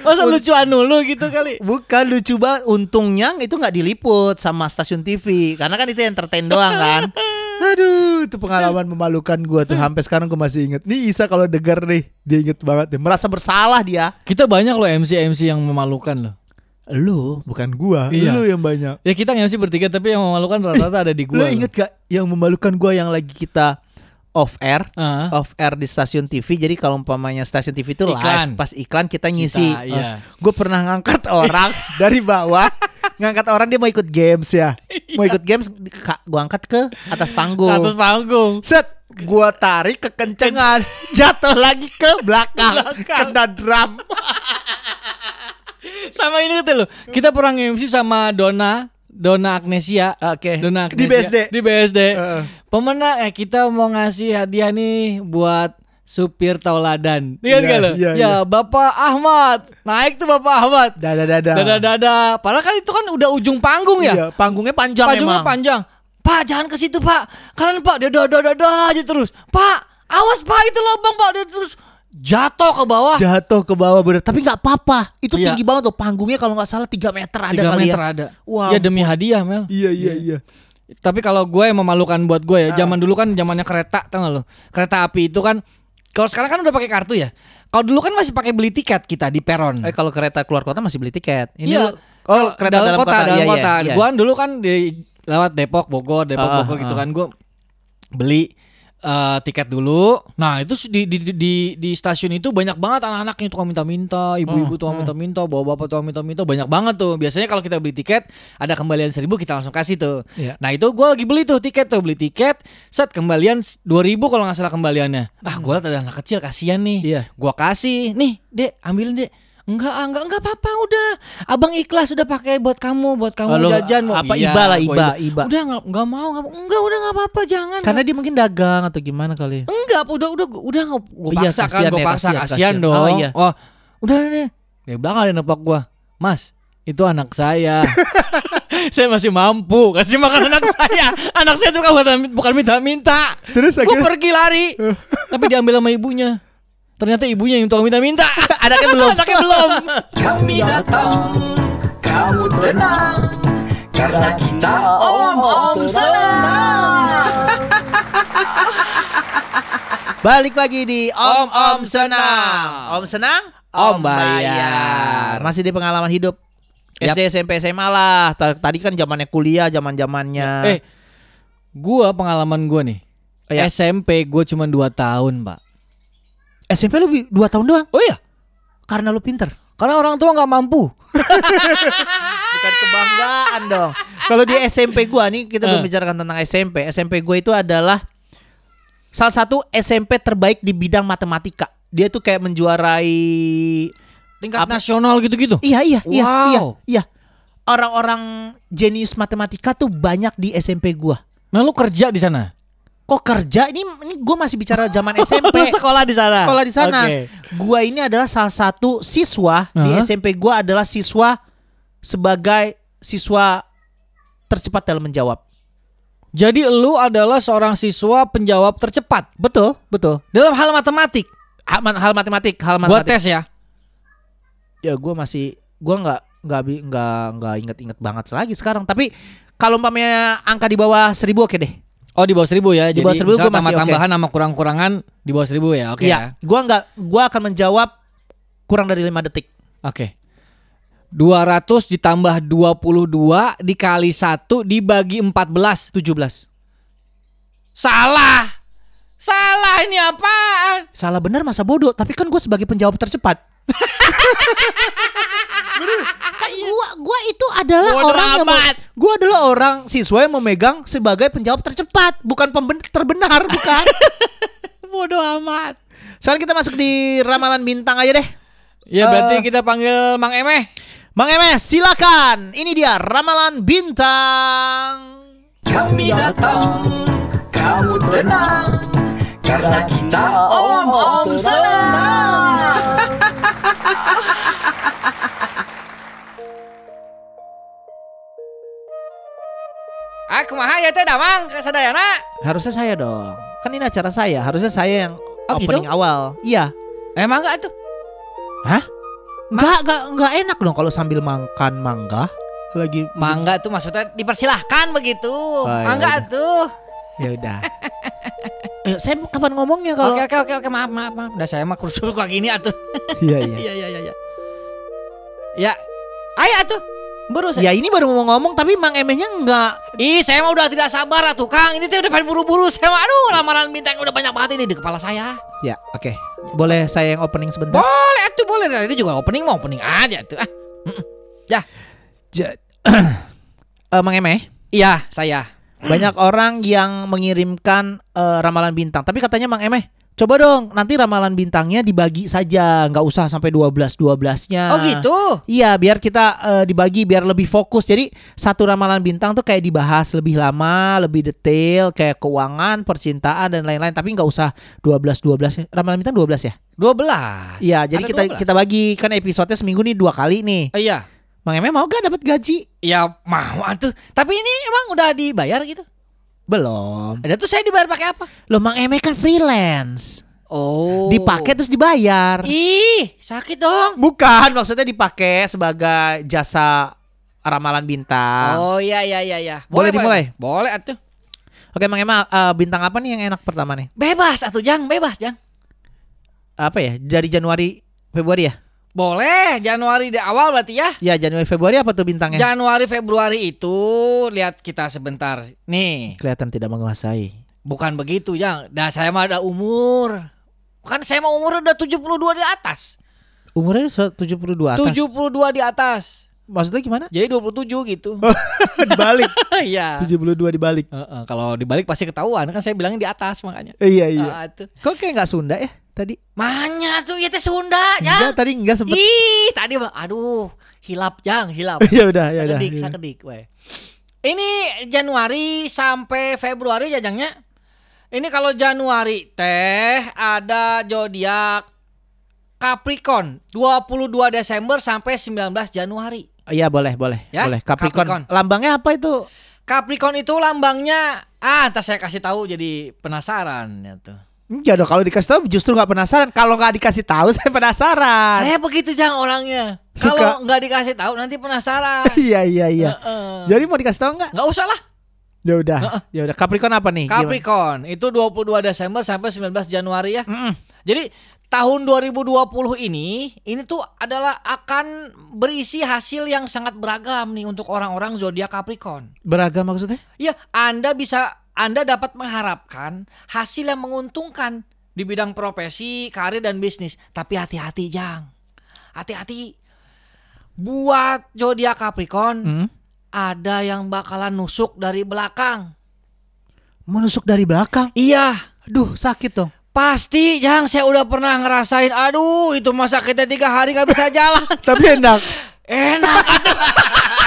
[SPEAKER 2] Masa lucuan dulu gitu kali?
[SPEAKER 1] Bukan lucu banget. Untungnya itu nggak diliput sama stasiun TV, karena kan itu entertain doang kan. Aduh, itu pengalaman memalukan gue tuh. Sampai sekarang gue masih inget. Nih Isa kalau denger nih, dia inget banget. Dia merasa bersalah dia.
[SPEAKER 2] Kita banyak loh MC-MC yang memalukan loh.
[SPEAKER 1] Lu, bukan gua.
[SPEAKER 2] Iya.
[SPEAKER 1] Lu yang banyak.
[SPEAKER 2] Ya kita MC bertiga tapi yang memalukan rata-rata ada di
[SPEAKER 1] Lu
[SPEAKER 2] gua.
[SPEAKER 1] inget gak yang memalukan gua yang lagi kita off air?
[SPEAKER 2] Ah.
[SPEAKER 1] Off air di stasiun TV. Jadi kalau umpamanya stasiun TV itu live,
[SPEAKER 2] Iklan.
[SPEAKER 1] pas iklan kita ngisi.
[SPEAKER 2] Kita, iya.
[SPEAKER 1] gue pernah ngangkat orang dari bawah, ngangkat orang dia mau ikut games ya. Mau ikut games, gua angkat ke atas panggung.
[SPEAKER 2] Atas panggung.
[SPEAKER 1] Set, gua tarik kekencengan, jatuh lagi ke belakang, kena drum.
[SPEAKER 2] Sama ini tuh loh. Kita pernah MC sama Dona, Dona Agnesia.
[SPEAKER 1] Oke.
[SPEAKER 2] Dona
[SPEAKER 1] Di
[SPEAKER 2] Agnesia.
[SPEAKER 1] BSD.
[SPEAKER 2] Di BSD.
[SPEAKER 1] Heeh.
[SPEAKER 2] Pemenang eh kita mau ngasih hadiah nih buat supir tauladan. Lihat
[SPEAKER 1] Iya,
[SPEAKER 2] gak lo?
[SPEAKER 1] iya,
[SPEAKER 2] ya,
[SPEAKER 1] iya.
[SPEAKER 2] Bapak Ahmad. Naik tuh Bapak Ahmad.
[SPEAKER 1] Dada dada.
[SPEAKER 2] Dada dada. Padahal kan itu kan udah ujung panggung ya.
[SPEAKER 1] Iya, panggungnya panjang
[SPEAKER 2] Panjangnya
[SPEAKER 1] emang.
[SPEAKER 2] panjang. Pak jangan ke situ Pak. Kalian Pak dada dada dada aja terus. Pak awas Pak itu lubang Pak dia terus jatuh ke bawah.
[SPEAKER 1] Jatuh ke bawah bener, tapi nggak apa-apa. Itu
[SPEAKER 2] Iya.
[SPEAKER 1] tinggi banget tuh panggungnya kalau nggak salah 3 meter ada
[SPEAKER 2] 3
[SPEAKER 1] kali
[SPEAKER 2] meter
[SPEAKER 1] ya.
[SPEAKER 2] ada.
[SPEAKER 1] Wah,
[SPEAKER 2] ya demi hadiah Mel.
[SPEAKER 1] Iya iya iya.
[SPEAKER 2] Tapi kalau gue yang memalukan buat gue
[SPEAKER 1] Ah.
[SPEAKER 2] ya, zaman dulu kan zamannya kereta, tau gak lo? Kereta api itu kan, kalau sekarang kan udah pakai kartu ya. Kalau dulu kan masih pakai beli tiket kita di peron.
[SPEAKER 1] Eh kalau kereta keluar kota masih beli tiket. Ini
[SPEAKER 2] Iya.
[SPEAKER 1] lu- oh kereta dalam, kota,
[SPEAKER 2] dalam
[SPEAKER 1] Iya, iya,
[SPEAKER 2] kota.
[SPEAKER 1] iya.
[SPEAKER 2] Gua kan dulu kan di lewat Depok, Bogor, Depok,
[SPEAKER 1] Ah,
[SPEAKER 2] Bogor gitu
[SPEAKER 1] ah.
[SPEAKER 2] kan. Gue beli eh, tiket dulu. Nah itu di, di, di, di, stasiun itu banyak banget anak-anak yang tukang minta-minta, ibu-ibu
[SPEAKER 1] Hmm,
[SPEAKER 2] tukang minta-minta, bapak-bapak tukang minta-minta, banyak banget tuh. Biasanya kalau kita beli tiket ada kembalian seribu kita langsung kasih tuh.
[SPEAKER 1] Iya.
[SPEAKER 2] Nah itu gue lagi beli tuh tiket tuh, beli tiket, set kembalian 2000 kalau nggak salah kembaliannya. Ah gue liat ada anak kecil kasihan nih.
[SPEAKER 1] Iya.
[SPEAKER 2] Gua kasih, nih, Dek, ambilin, Dek. Enggak, ah, enggak, enggak apa-apa udah. Abang ikhlas udah pakai buat kamu, buat kamu
[SPEAKER 1] Lalu,
[SPEAKER 2] jajan.
[SPEAKER 1] apa,
[SPEAKER 2] Iya,
[SPEAKER 1] iba lah, iba, iba.
[SPEAKER 2] Udah enggak, enggak mau, enggak, enggak udah enggak apa-apa, jangan.
[SPEAKER 1] Karena dia mungkin dagang atau gimana kali.
[SPEAKER 2] enggak, udah udah udah gue
[SPEAKER 1] Iya,
[SPEAKER 2] paksa kan,
[SPEAKER 1] kasihan
[SPEAKER 2] gue
[SPEAKER 1] ya,
[SPEAKER 2] paksa
[SPEAKER 1] kasihan,
[SPEAKER 2] kasihan,
[SPEAKER 1] kasihan.
[SPEAKER 2] dong.
[SPEAKER 1] Oh, iya.
[SPEAKER 2] udah deh. Di belakang ada nepok gua. Mas, itu anak saya. saya masih mampu kasih makan anak saya. Anak saya tuh bukan bukan minta-minta.
[SPEAKER 1] Terus
[SPEAKER 2] Gue
[SPEAKER 1] akhirnya
[SPEAKER 2] pergi lari, tapi diambil sama ibunya. Ternyata ibunya yang tukang minta-minta.
[SPEAKER 1] Anaknya belum.
[SPEAKER 2] Anaknya belum.
[SPEAKER 3] Kami datang, kamu tenang, karena kita om-om senang.
[SPEAKER 1] Balik lagi di Om Om
[SPEAKER 2] Om
[SPEAKER 1] Senang. Om Senang,
[SPEAKER 2] Om Bayar.
[SPEAKER 1] Masih di pengalaman hidup.
[SPEAKER 2] Yap.
[SPEAKER 1] SD, SMP, SMA lah. Ta- Tadi kan zamannya kuliah, zaman-zamannya.
[SPEAKER 2] Eh, gua pengalaman gua nih.
[SPEAKER 1] Iya.
[SPEAKER 2] SMP gue cuma 2 tahun, Pak.
[SPEAKER 1] SMP lebih 2 tahun doang
[SPEAKER 2] Oh iya,
[SPEAKER 1] karena lu pinter.
[SPEAKER 2] karena orang tua nggak mampu.
[SPEAKER 1] Bukan kebanggaan dong. Kalau di SMP gua nih kita
[SPEAKER 2] Eh.
[SPEAKER 1] membicarakan tentang SMP. SMP gua itu adalah salah satu SMP terbaik di bidang matematika. Dia tuh kayak menjuarai
[SPEAKER 2] Tingkat
[SPEAKER 1] Apa?
[SPEAKER 2] nasional gitu-gitu.
[SPEAKER 1] Iya iya iya
[SPEAKER 2] Wow.
[SPEAKER 1] iya iya. Orang-orang jenius matematika tuh banyak di SMP gua.
[SPEAKER 2] Nah, lu kerja di sana.
[SPEAKER 1] Kok kerja ini ini gua masih bicara zaman SMP.
[SPEAKER 2] Sekolah di sana.
[SPEAKER 1] Sekolah di sana.
[SPEAKER 2] Oke.
[SPEAKER 1] Gua ini adalah salah satu siswa di
[SPEAKER 2] Hah?
[SPEAKER 1] SMP gua adalah siswa sebagai siswa tercepat dalam menjawab.
[SPEAKER 2] Jadi lu adalah seorang siswa penjawab tercepat
[SPEAKER 1] Betul, betul.
[SPEAKER 2] dalam hal matematik.
[SPEAKER 1] Hal, hal matematik, hal
[SPEAKER 2] Gua
[SPEAKER 1] matematik.
[SPEAKER 2] tes ya.
[SPEAKER 1] Ya gua masih gua nggak nggak nggak nggak inget-inget banget lagi sekarang. Tapi kalau umpamanya angka di bawah seribu oke deh.
[SPEAKER 2] Oh di bawah seribu ya.
[SPEAKER 1] Di bawah seribu gua masih
[SPEAKER 2] tambah-tambahan sama kurang-kurangan di bawah seribu ya. Oke
[SPEAKER 1] Iya, gua nggak gua akan menjawab kurang dari lima detik.
[SPEAKER 2] ya. Oke. 200 ditambah 22 dikali 1 dibagi 14.
[SPEAKER 1] 17.
[SPEAKER 2] Salah. Salah ini apaan?
[SPEAKER 1] Salah benar masa bodoh, tapi kan gue sebagai penjawab tercepat. Bener. Kan gua gua itu adalah
[SPEAKER 2] Bodoh
[SPEAKER 1] orang yang
[SPEAKER 2] amat.
[SPEAKER 1] mau- gua adalah orang siswa yang memegang sebagai penjawab tercepat, bukan pemben terbenar, bukan.
[SPEAKER 2] Bodoh amat.
[SPEAKER 1] Sekarang kita masuk di ramalan bintang aja deh.
[SPEAKER 2] Ya berarti
[SPEAKER 1] Eh.
[SPEAKER 2] kita panggil Mang Emeh.
[SPEAKER 1] Mang Emes, silakan. Ini dia ramalan bintang.
[SPEAKER 3] Kami datang, kamu tenang, karena kita om-om senang.
[SPEAKER 2] Ah, kumaha ya teh damang ke sadayana?
[SPEAKER 1] Harusnya saya dong. Kan ini acara saya, harusnya saya yang
[SPEAKER 2] Oh, gitu?
[SPEAKER 1] opening awal. Iya.
[SPEAKER 2] Emang enggak tuh?
[SPEAKER 1] Hah? Enggak, enggak, enggak enak dong kalau sambil makan mangga lagi
[SPEAKER 2] Mangga tuh maksudnya dipersilahkan begitu.
[SPEAKER 1] iya,
[SPEAKER 2] Mangga
[SPEAKER 1] udah.
[SPEAKER 2] tuh.
[SPEAKER 1] Ya udah. Eh, saya kapan ngomongnya kalau
[SPEAKER 2] Oke oke oke oke maaf maaf maaf. Udah saya mah kursus kayak gini atuh.
[SPEAKER 1] Iya, iya.
[SPEAKER 2] Iya iya iya iya. Ya. Ayo atuh. Buru saya.
[SPEAKER 1] Ya ini baru mau ngomong tapi Mang Emehnya enggak.
[SPEAKER 2] Ih, saya mah udah tidak sabar atuh, Kang. Ini teh udah pengen buru-buru. Saya mah aduh, ramalan bintang udah banyak banget ini di kepala saya.
[SPEAKER 1] Ya, oke. Boleh saya yang opening sebentar?
[SPEAKER 2] Boleh atuh, boleh. Nah, itu juga opening mau opening aja tuh. Ah.
[SPEAKER 1] Ja- Eh, Mang Emeh,
[SPEAKER 2] Iya, saya.
[SPEAKER 1] banyak orang yang mengirimkan eh, ramalan bintang, tapi katanya Mang Emeh, coba dong nanti ramalan bintangnya dibagi saja, nggak usah sampai 12 12-nya.
[SPEAKER 2] Oh gitu.
[SPEAKER 1] Iya, biar kita eh, dibagi biar lebih fokus. Jadi satu ramalan bintang tuh kayak dibahas lebih lama, lebih detail, kayak keuangan, percintaan dan lain-lain. Tapi nggak usah 12 12 ya. Ramalan bintang 12 ya?
[SPEAKER 2] 12.
[SPEAKER 1] Iya, jadi
[SPEAKER 2] Ada
[SPEAKER 1] kita
[SPEAKER 2] 12.
[SPEAKER 1] kita bagi kan episodenya seminggu nih dua kali nih.
[SPEAKER 2] Oh, iya.
[SPEAKER 1] Mang Emeh mau gak dapat gaji?
[SPEAKER 2] Ya mau atuh. Tapi ini emang udah dibayar gitu.
[SPEAKER 1] Belum.
[SPEAKER 2] Ada tuh saya dibayar pakai apa?
[SPEAKER 1] Loh Mang Emeh kan freelance.
[SPEAKER 2] Oh.
[SPEAKER 1] Dipakai terus dibayar.
[SPEAKER 2] Ih, sakit dong.
[SPEAKER 1] Bukan, maksudnya dipakai sebagai jasa ramalan bintang.
[SPEAKER 2] Oh iya iya iya iya.
[SPEAKER 1] Boleh dimulai?
[SPEAKER 2] Boleh atuh.
[SPEAKER 1] Oke, Mang Emeh eh, bintang apa nih yang enak pertama nih?
[SPEAKER 2] Bebas atuh Jang, bebas Jang.
[SPEAKER 1] Apa ya? Dari Januari Februari ya?
[SPEAKER 2] Boleh, Januari di awal berarti ya.
[SPEAKER 1] Ya Januari Februari apa tuh bintangnya?
[SPEAKER 2] Januari Februari itu lihat kita sebentar. Nih,
[SPEAKER 1] Kelihatan tidak menguasai.
[SPEAKER 2] bukan begitu Jang. Dah saya mah ada umur. Kan saya mah umur udah 72 di atas.
[SPEAKER 1] Umurnya se- 72 atas.
[SPEAKER 2] 72 di atas.
[SPEAKER 1] Maksudnya gimana?
[SPEAKER 2] Jadi 27 gitu.
[SPEAKER 1] dibalik.
[SPEAKER 2] Iya.
[SPEAKER 1] 72 dibalik.
[SPEAKER 2] Heeh, kalau dibalik pasti ketahuan kan saya bilangnya di atas makanya.
[SPEAKER 1] Iya iya.
[SPEAKER 2] Tuh.
[SPEAKER 1] Kok kayak nggak Sunda ya tadi?
[SPEAKER 2] Manya tuh ya teh Sunda ya.
[SPEAKER 1] tadi enggak sempet.
[SPEAKER 2] Ih, tadi aduh, hilap jang, hilap.
[SPEAKER 1] ya udah, ya udah.
[SPEAKER 2] sakedik,
[SPEAKER 1] ya
[SPEAKER 2] sakedik we. Ini Januari sampai Februari jajangnya. Ini kalau Januari teh ada zodiak Capricorn 22 Desember sampai 19 Januari.
[SPEAKER 1] Iya boleh boleh
[SPEAKER 2] Ya,
[SPEAKER 1] boleh Capricorn.
[SPEAKER 2] Capricorn.
[SPEAKER 1] Lambangnya apa itu?
[SPEAKER 2] Capricorn itu lambangnya ah, ntar saya kasih tahu jadi penasaran ya tuh.
[SPEAKER 1] Enggak dong kalau dikasih tahu justru nggak penasaran. Kalau nggak dikasih tahu saya penasaran.
[SPEAKER 2] Saya begitu jangan orangnya. Kalau nggak dikasih tahu nanti penasaran.
[SPEAKER 1] Iya iya iya.
[SPEAKER 2] Heeh.
[SPEAKER 1] Jadi mau dikasih tahu nggak?
[SPEAKER 2] Nggak usah lah.
[SPEAKER 1] Ya udah. Ya udah. Capricorn apa nih? Gimana?
[SPEAKER 2] Capricorn itu 22 Desember sampai 19 Januari ya.
[SPEAKER 1] Mm-mm.
[SPEAKER 2] Jadi tahun 2020 ini ini tuh adalah akan berisi hasil yang sangat beragam nih untuk orang-orang zodiak Capricorn.
[SPEAKER 1] Beragam maksudnya?
[SPEAKER 2] Ya, Anda bisa Anda dapat mengharapkan hasil yang menguntungkan di bidang profesi, karir dan bisnis. Tapi hati-hati, Jang. Hati-hati. Buat zodiak Capricorn,
[SPEAKER 1] Hmm?
[SPEAKER 2] ada yang bakalan nusuk dari belakang.
[SPEAKER 1] Menusuk dari belakang.
[SPEAKER 2] Iya,
[SPEAKER 1] Aduh sakit dong.
[SPEAKER 2] pasti Jang saya udah pernah ngerasain. Aduh, itu masa kita tiga hari gak bisa jalan.
[SPEAKER 1] Tapi enak.
[SPEAKER 2] Enak.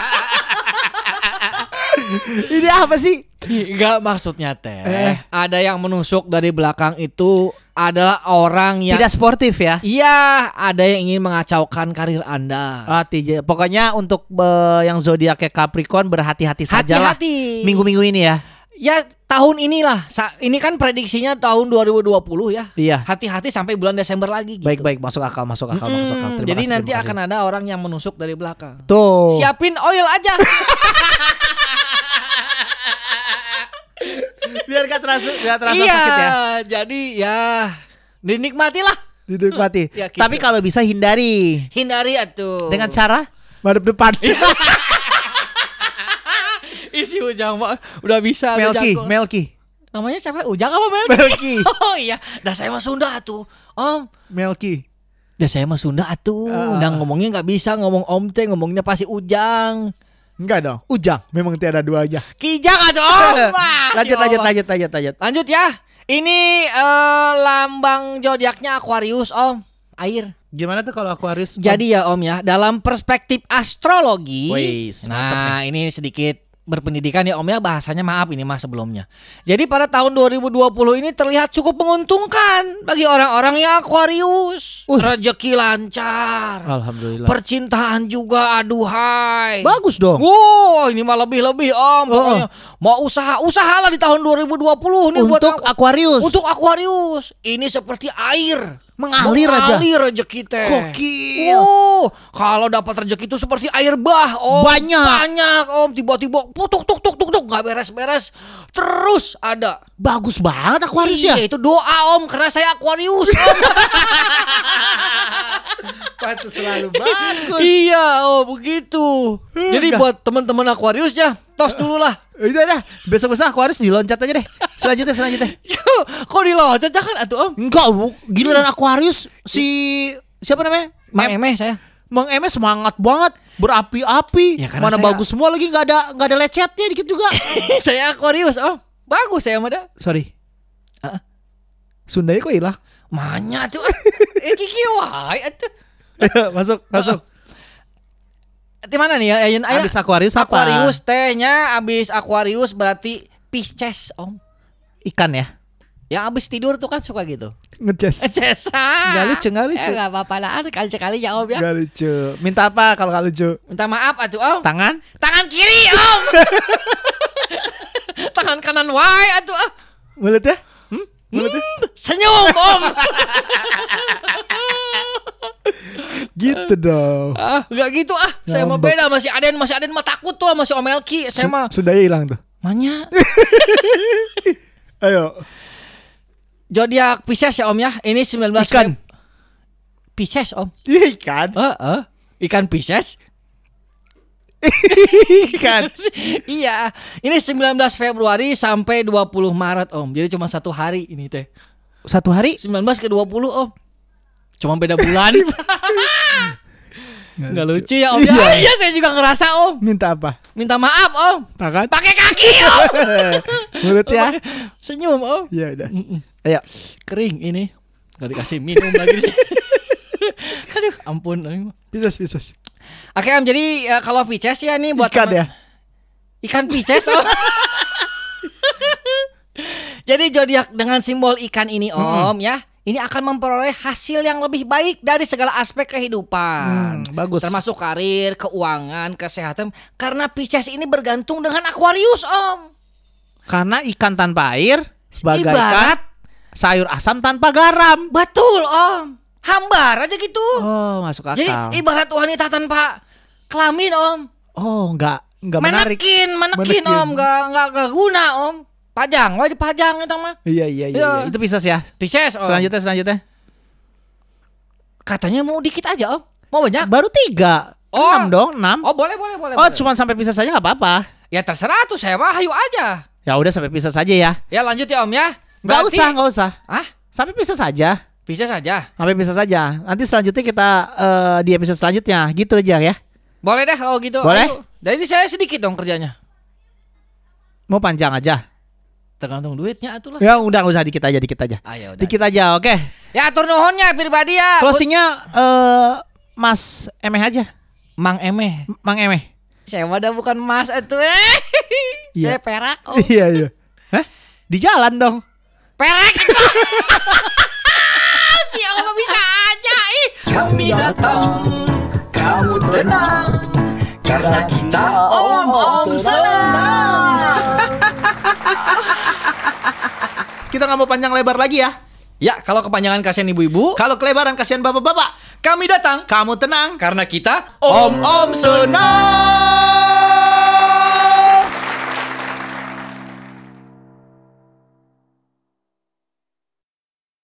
[SPEAKER 1] Ini apa sih?
[SPEAKER 2] Enggak maksudnya teh.
[SPEAKER 1] Eh.
[SPEAKER 2] Ada yang menusuk dari belakang itu adalah orang yang
[SPEAKER 1] Tidak sportif ya?
[SPEAKER 2] Iya, ada yang ingin mengacaukan karir Anda.
[SPEAKER 1] Ah, tija- Pokoknya untuk eh, yang zodiaknya Capricorn berhati-hati sajalah
[SPEAKER 2] Hati-hati.
[SPEAKER 1] minggu-minggu ini ya.
[SPEAKER 2] Ya tahun inilah. Ini kan prediksinya tahun 2020 ya.
[SPEAKER 1] Iya.
[SPEAKER 2] Hati-hati sampai bulan Desember lagi gitu.
[SPEAKER 1] Baik-baik masuk akal, masuk akal, masuk akal. Terima
[SPEAKER 2] jadi
[SPEAKER 1] kasih,
[SPEAKER 2] nanti akan ada orang yang menusuk dari belakang.
[SPEAKER 1] Tuh.
[SPEAKER 2] Siapin oil aja.
[SPEAKER 1] Biar gak terasa, gak terasa
[SPEAKER 2] iya,
[SPEAKER 1] sakit ya.
[SPEAKER 2] jadi ya dinikmatilah.
[SPEAKER 1] Dinikmati.
[SPEAKER 2] Ya, gitu.
[SPEAKER 1] Tapi kalau bisa hindari
[SPEAKER 2] Hindari atuh.
[SPEAKER 1] dengan cara madep depan.
[SPEAKER 2] isi ujang mah udah bisa udah
[SPEAKER 1] Melki. Melki,
[SPEAKER 2] Namanya siapa? Ujang apa Melki?
[SPEAKER 1] Melki.
[SPEAKER 2] oh iya, dah saya mah Sunda atuh. Om,
[SPEAKER 1] Melki.
[SPEAKER 2] dah saya mah Sunda atuh.
[SPEAKER 1] Ah.
[SPEAKER 2] Udah ngomongnya nggak bisa ngomong Om teh, ngomongnya pasti Ujang.
[SPEAKER 1] Enggak dong, Ujang. Memang tiada duanya.
[SPEAKER 2] Kijang Om. Wah,
[SPEAKER 1] lanjut,
[SPEAKER 2] si
[SPEAKER 1] lanjut,
[SPEAKER 2] Om.
[SPEAKER 1] lanjut, lanjut, lanjut.
[SPEAKER 2] Lanjut ya. Ini eh, lambang zodiaknya Aquarius, Om. Air.
[SPEAKER 1] Gimana tuh kalau Aquarius?
[SPEAKER 2] Jadi ya Om ya, dalam perspektif astrologi. Nah, ini sedikit berpendidikan ya Om ya, bahasanya maaf ini mah sebelumnya. Jadi pada tahun 2020 ini terlihat cukup menguntungkan bagi orang-orang yang Aquarius.
[SPEAKER 1] Uh.
[SPEAKER 2] Rezeki lancar.
[SPEAKER 1] Alhamdulillah.
[SPEAKER 2] Percintaan juga aduhai.
[SPEAKER 1] Bagus dong.
[SPEAKER 2] Wow, ini mah lebih-lebih Om.
[SPEAKER 1] Oh,
[SPEAKER 2] Pokoknya mau usaha, usahalah di tahun 2020 nih buat
[SPEAKER 1] Untuk
[SPEAKER 2] Aqu-
[SPEAKER 1] Aquarius.
[SPEAKER 2] untuk Aquarius. Ini seperti air.
[SPEAKER 1] Mengalir aja.
[SPEAKER 2] Mengalir rezeki teh.
[SPEAKER 1] Gokil.
[SPEAKER 2] Oh, kalau dapat rezeki itu seperti air bah, Om.
[SPEAKER 1] Banyak.
[SPEAKER 2] Banyak, Om. Tiba-tiba putuk tuk tuk tuk tuk nggak beres-beres. Terus ada.
[SPEAKER 1] Bagus banget Aquarius
[SPEAKER 2] iya,
[SPEAKER 1] ya.
[SPEAKER 2] itu doa, Om, karena saya Aquarius, Om.
[SPEAKER 1] Pantes selalu bagus.
[SPEAKER 2] iya, oh begitu. Jadi
[SPEAKER 1] Enggak.
[SPEAKER 2] buat teman-teman Aquarius ya, tos dulu lah.
[SPEAKER 1] Udah dah, besok-besok Aquarius diloncat aja deh. Selanjutnya, selanjutnya.
[SPEAKER 2] Kok diloncat jangan atuh, Om.
[SPEAKER 1] Enggak, Bu. giliran Aquarius si siapa namanya?
[SPEAKER 2] Mang
[SPEAKER 1] Em-
[SPEAKER 2] Emeh saya.
[SPEAKER 1] Mang Emes semangat banget, berapi-api.
[SPEAKER 2] Ya,
[SPEAKER 1] Mana
[SPEAKER 2] saya-
[SPEAKER 1] bagus semua lagi nggak ada nggak ada lecetnya dikit juga.
[SPEAKER 2] saya Aquarius, Om. Bagus saya mah dah.
[SPEAKER 1] Sorry.
[SPEAKER 2] Ah.
[SPEAKER 1] Sundanya kok hilang?
[SPEAKER 2] Manya tuh. eh kiki wae atuh.
[SPEAKER 1] masuk, masuk.
[SPEAKER 2] Di mana nih ya? Ayeuna-
[SPEAKER 1] Habis Aquarius apa?
[SPEAKER 2] Aquarius tehnya abis Aquarius berarti Pisces om.
[SPEAKER 1] Ikan ya.
[SPEAKER 2] Yang abis tidur tuh kan suka gitu.
[SPEAKER 1] Ngeces.
[SPEAKER 2] Cesa.
[SPEAKER 1] Nggak lucu, nggak lucu.
[SPEAKER 2] Eh, nggak apa-apa lah sekali sekali ya om ya.
[SPEAKER 1] Gak lucu. Minta apa kalau gak lucu?
[SPEAKER 2] Minta maaf atuh om.
[SPEAKER 1] Tangan?
[SPEAKER 2] Tangan kiri om. Tangan kanan wae atuh ah.
[SPEAKER 1] Mulut ya? Hmm? Mulut ya?
[SPEAKER 2] Senyum om.
[SPEAKER 1] Gitu dong.
[SPEAKER 2] ah nggak gitu ah. Saya mah
[SPEAKER 1] Ngambek.
[SPEAKER 2] beda masih Aden masih Aden mah takut tuh masih Om Elki. Saya mah
[SPEAKER 1] Sundanya hilang tuh.
[SPEAKER 2] Manya.
[SPEAKER 1] Ayo.
[SPEAKER 2] Zodiak Pisces ya om ya. Ini 19
[SPEAKER 1] Ikan.
[SPEAKER 2] Pisces om.
[SPEAKER 1] Ikan.
[SPEAKER 2] Heeh. Ikan Pisces.
[SPEAKER 1] Ikan.
[SPEAKER 2] iya, ini 19 Februari sampai 20 Maret Om. Jadi cuma satu hari ini teh.
[SPEAKER 1] Satu hari?
[SPEAKER 2] 19 ke 20 Om. Cuma beda bulan. Nggak lucu ya Om.
[SPEAKER 1] Iya.
[SPEAKER 2] Ya, iya saya juga ngerasa Om.
[SPEAKER 1] Minta apa?
[SPEAKER 2] Minta maaf Om.
[SPEAKER 1] Tangan?
[SPEAKER 2] Pakai kaki Om.
[SPEAKER 1] Mulut ya?
[SPEAKER 2] Senyum Om.
[SPEAKER 1] Iya udah. Ayo.
[SPEAKER 2] Kering ini. Gak dikasih minum lagi sini. Aduh, ampun.
[SPEAKER 1] Pisces, Pisces.
[SPEAKER 2] Oke Om, jadi eh, kalau Pisces ya nih buat
[SPEAKER 1] Ikan
[SPEAKER 2] temen-
[SPEAKER 1] ya?
[SPEAKER 2] Ikan Pisces Om. Jadi zodiak dengan simbol ikan ini Om ya. Ini akan memperoleh hasil yang lebih baik dari segala aspek kehidupan.
[SPEAKER 1] Hmm, bagus.
[SPEAKER 2] Termasuk karir, keuangan, kesehatan. Karena Pisces ini bergantung dengan Aquarius, Om.
[SPEAKER 1] Karena ikan tanpa air bagaikan
[SPEAKER 2] Ibarat
[SPEAKER 1] sayur asam tanpa garam.
[SPEAKER 2] betul, Om. Hambar aja gitu.
[SPEAKER 1] Oh, masuk akal.
[SPEAKER 2] Jadi ibarat wanita tanpa kelamin, Om.
[SPEAKER 1] oh, enggak enggak menarik.
[SPEAKER 2] Menekin, menekin,
[SPEAKER 1] Menekin.
[SPEAKER 2] Om. Enggak enggak enggak guna, Om. Pajang, wah dipajang itu mah.
[SPEAKER 1] Iya, iya, iya,
[SPEAKER 2] Iya.
[SPEAKER 1] iya. Itu Pisces ya.
[SPEAKER 2] Pisces, Om.
[SPEAKER 1] Selanjutnya, selanjutnya.
[SPEAKER 2] Katanya mau dikit aja, Om. Mau banyak?
[SPEAKER 1] Baru tiga.
[SPEAKER 2] Oh.
[SPEAKER 1] Enam dong, enam.
[SPEAKER 2] Oh, boleh, boleh, boleh.
[SPEAKER 1] Oh,
[SPEAKER 2] boleh.
[SPEAKER 1] cuma sampai Pisces saja nggak apa-apa.
[SPEAKER 2] Ya terserah tuh saya mah, ayo aja.
[SPEAKER 1] Ya udah sampai Pisces saja ya.
[SPEAKER 2] Ya lanjut ya, Om ya.
[SPEAKER 1] Nggak
[SPEAKER 2] Berarti-
[SPEAKER 1] usah, nggak usah.
[SPEAKER 2] Ah,
[SPEAKER 1] Sampai Pisces saja.
[SPEAKER 2] bisa saja.
[SPEAKER 1] Sampai Pisces saja. Nanti selanjutnya kita eh, di episode selanjutnya. Gitu aja ya.
[SPEAKER 2] Boleh deh kalau gitu.
[SPEAKER 1] Boleh?
[SPEAKER 2] Ayo. Jadi saya sedikit dong kerjanya.
[SPEAKER 1] Mau panjang aja.
[SPEAKER 2] Tergantung duitnya atuh lah.
[SPEAKER 1] Ya udah usah dikit aja, dikit aja.
[SPEAKER 2] Ayo udah.
[SPEAKER 1] Dikit aja, oke.
[SPEAKER 2] Ya atur nuhunnya pribadi ya.
[SPEAKER 1] Closingnya eh Mas Emeh aja.
[SPEAKER 2] Mang Emeh.
[SPEAKER 1] Mang Emeh.
[SPEAKER 2] Saya udah bukan Mas itu. Eh.
[SPEAKER 1] Iya.
[SPEAKER 2] Saya perak. Oh.
[SPEAKER 1] Iya iya. Hah? Di jalan dong.
[SPEAKER 2] Perak si Allah bisa aja ih.
[SPEAKER 3] Kami datang, kamu tenang Karena kita om-om senang
[SPEAKER 1] Kita nggak mau panjang lebar lagi ya.
[SPEAKER 2] Ya, kalau kepanjangan kasihan ibu-ibu,
[SPEAKER 1] Kalau kelebaran kasihan bapak-bapak,
[SPEAKER 2] kami datang
[SPEAKER 1] kamu tenang.
[SPEAKER 2] karena kita
[SPEAKER 1] Om Om senang.